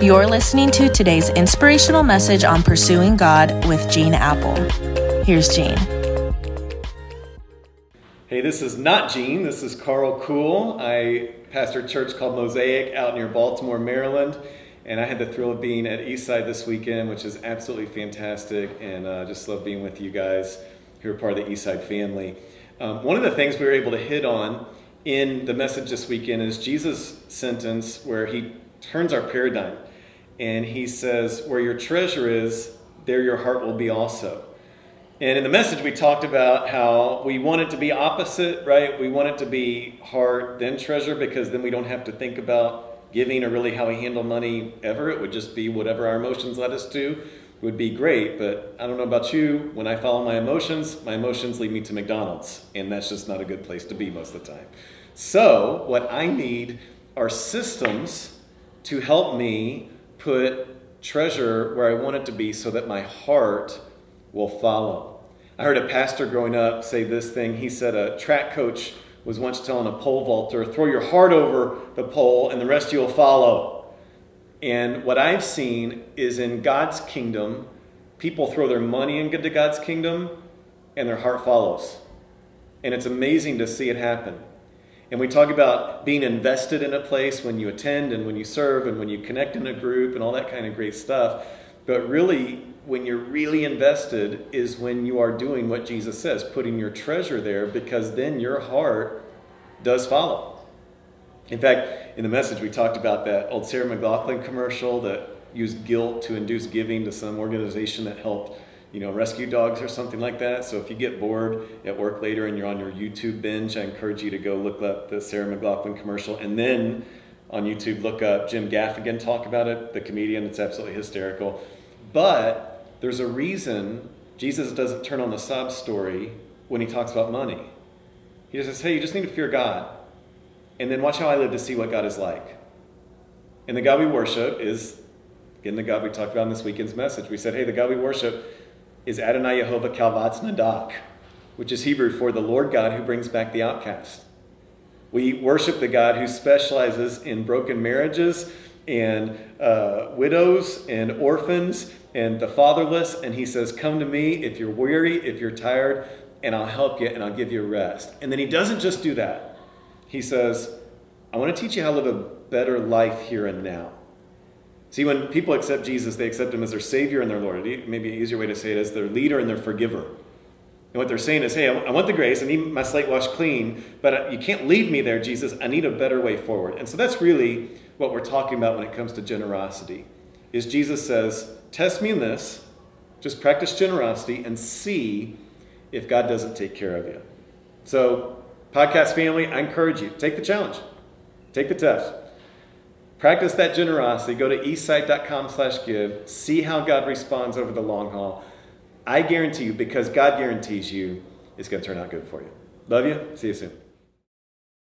You're listening to today's inspirational message on pursuing God with Gene Appel. Here's Gene. Hey, this is not Gene. This is Carl Kuhl. I pastor a church called Mosaic out near Baltimore, Maryland. And I had the thrill of being at Eastside this weekend, which is absolutely fantastic. And uh, just love being with you guys who are part of the Eastside family. Um, one of the things we were able to hit on in the message this weekend is Jesus' sentence where he turns our paradigm and he says, Where your treasure is, there your heart will be also. And in the message, we talked about how we want it to be opposite, right? We want it to be heart, then treasure, because then we don't have to think about giving or really how we handle money ever. It would just be whatever our emotions led us to would be great. But I don't know about you. When I follow my emotions, my emotions lead me to McDonald's. And that's just not a good place to be most of the time. So, what I need are systems to help me put treasure where I want it to be so that my heart will follow. I heard a pastor growing up say this thing. He said a track coach was once telling a pole vaulter, throw your heart over the pole and the rest you'll follow. And what I've seen is in God's kingdom, people throw their money into God's kingdom and their heart follows. And it's amazing to see it happen. And we talk about being invested in a place when you attend and when you serve and when you connect in a group and all that kind of great stuff. But really, when you're really invested is when you are doing what Jesus says, putting your treasure there, because then your heart does follow. In fact, in the message, we talked about that old Sarah McLachlan commercial that used guilt to induce giving to some organization that helped you know, rescue dogs or something like that. So if you get bored at work later and you're on your YouTube binge, I encourage you to go look up the Sarah McLachlan commercial and then on YouTube look up Jim Gaffigan talk about it, the comedian. It's absolutely hysterical. But there's a reason Jesus doesn't turn on the sob story when he talks about money. He just says, hey, you just need to fear God. And then watch how I live to see what God is like. And the God we worship is, again, the God we talked about in this weekend's message. We said, hey, the God we worship is Adonai Yehovah Kalvatz Nadak, which is Hebrew for the Lord God who brings back the outcast. We worship the God who specializes in broken marriages and uh, widows and orphans and the fatherless. And he says, Come to me if you're weary, if you're tired, and I'll help you and I'll give you rest. And then he doesn't just do that. He says, I want to teach you how to live a better life here and now. See, when people accept Jesus, they accept him as their Savior and their Lord. Maybe an easier way to say it is their leader and their forgiver. And what they're saying is, hey, I want the grace, I need my slate washed clean, but uh, you can't leave me there, Jesus. I need a better way forward. And so that's really what we're talking about when it comes to generosity. Is Jesus says, test me in this, just practice generosity and see if God doesn't take care of you. So, podcast family, I encourage you, take the challenge. Take the test. Practice that generosity. Go to eastside.com slash give. See how God responds over the long haul. I guarantee you, because God guarantees you, it's going to turn out good for you. Love you. See you soon.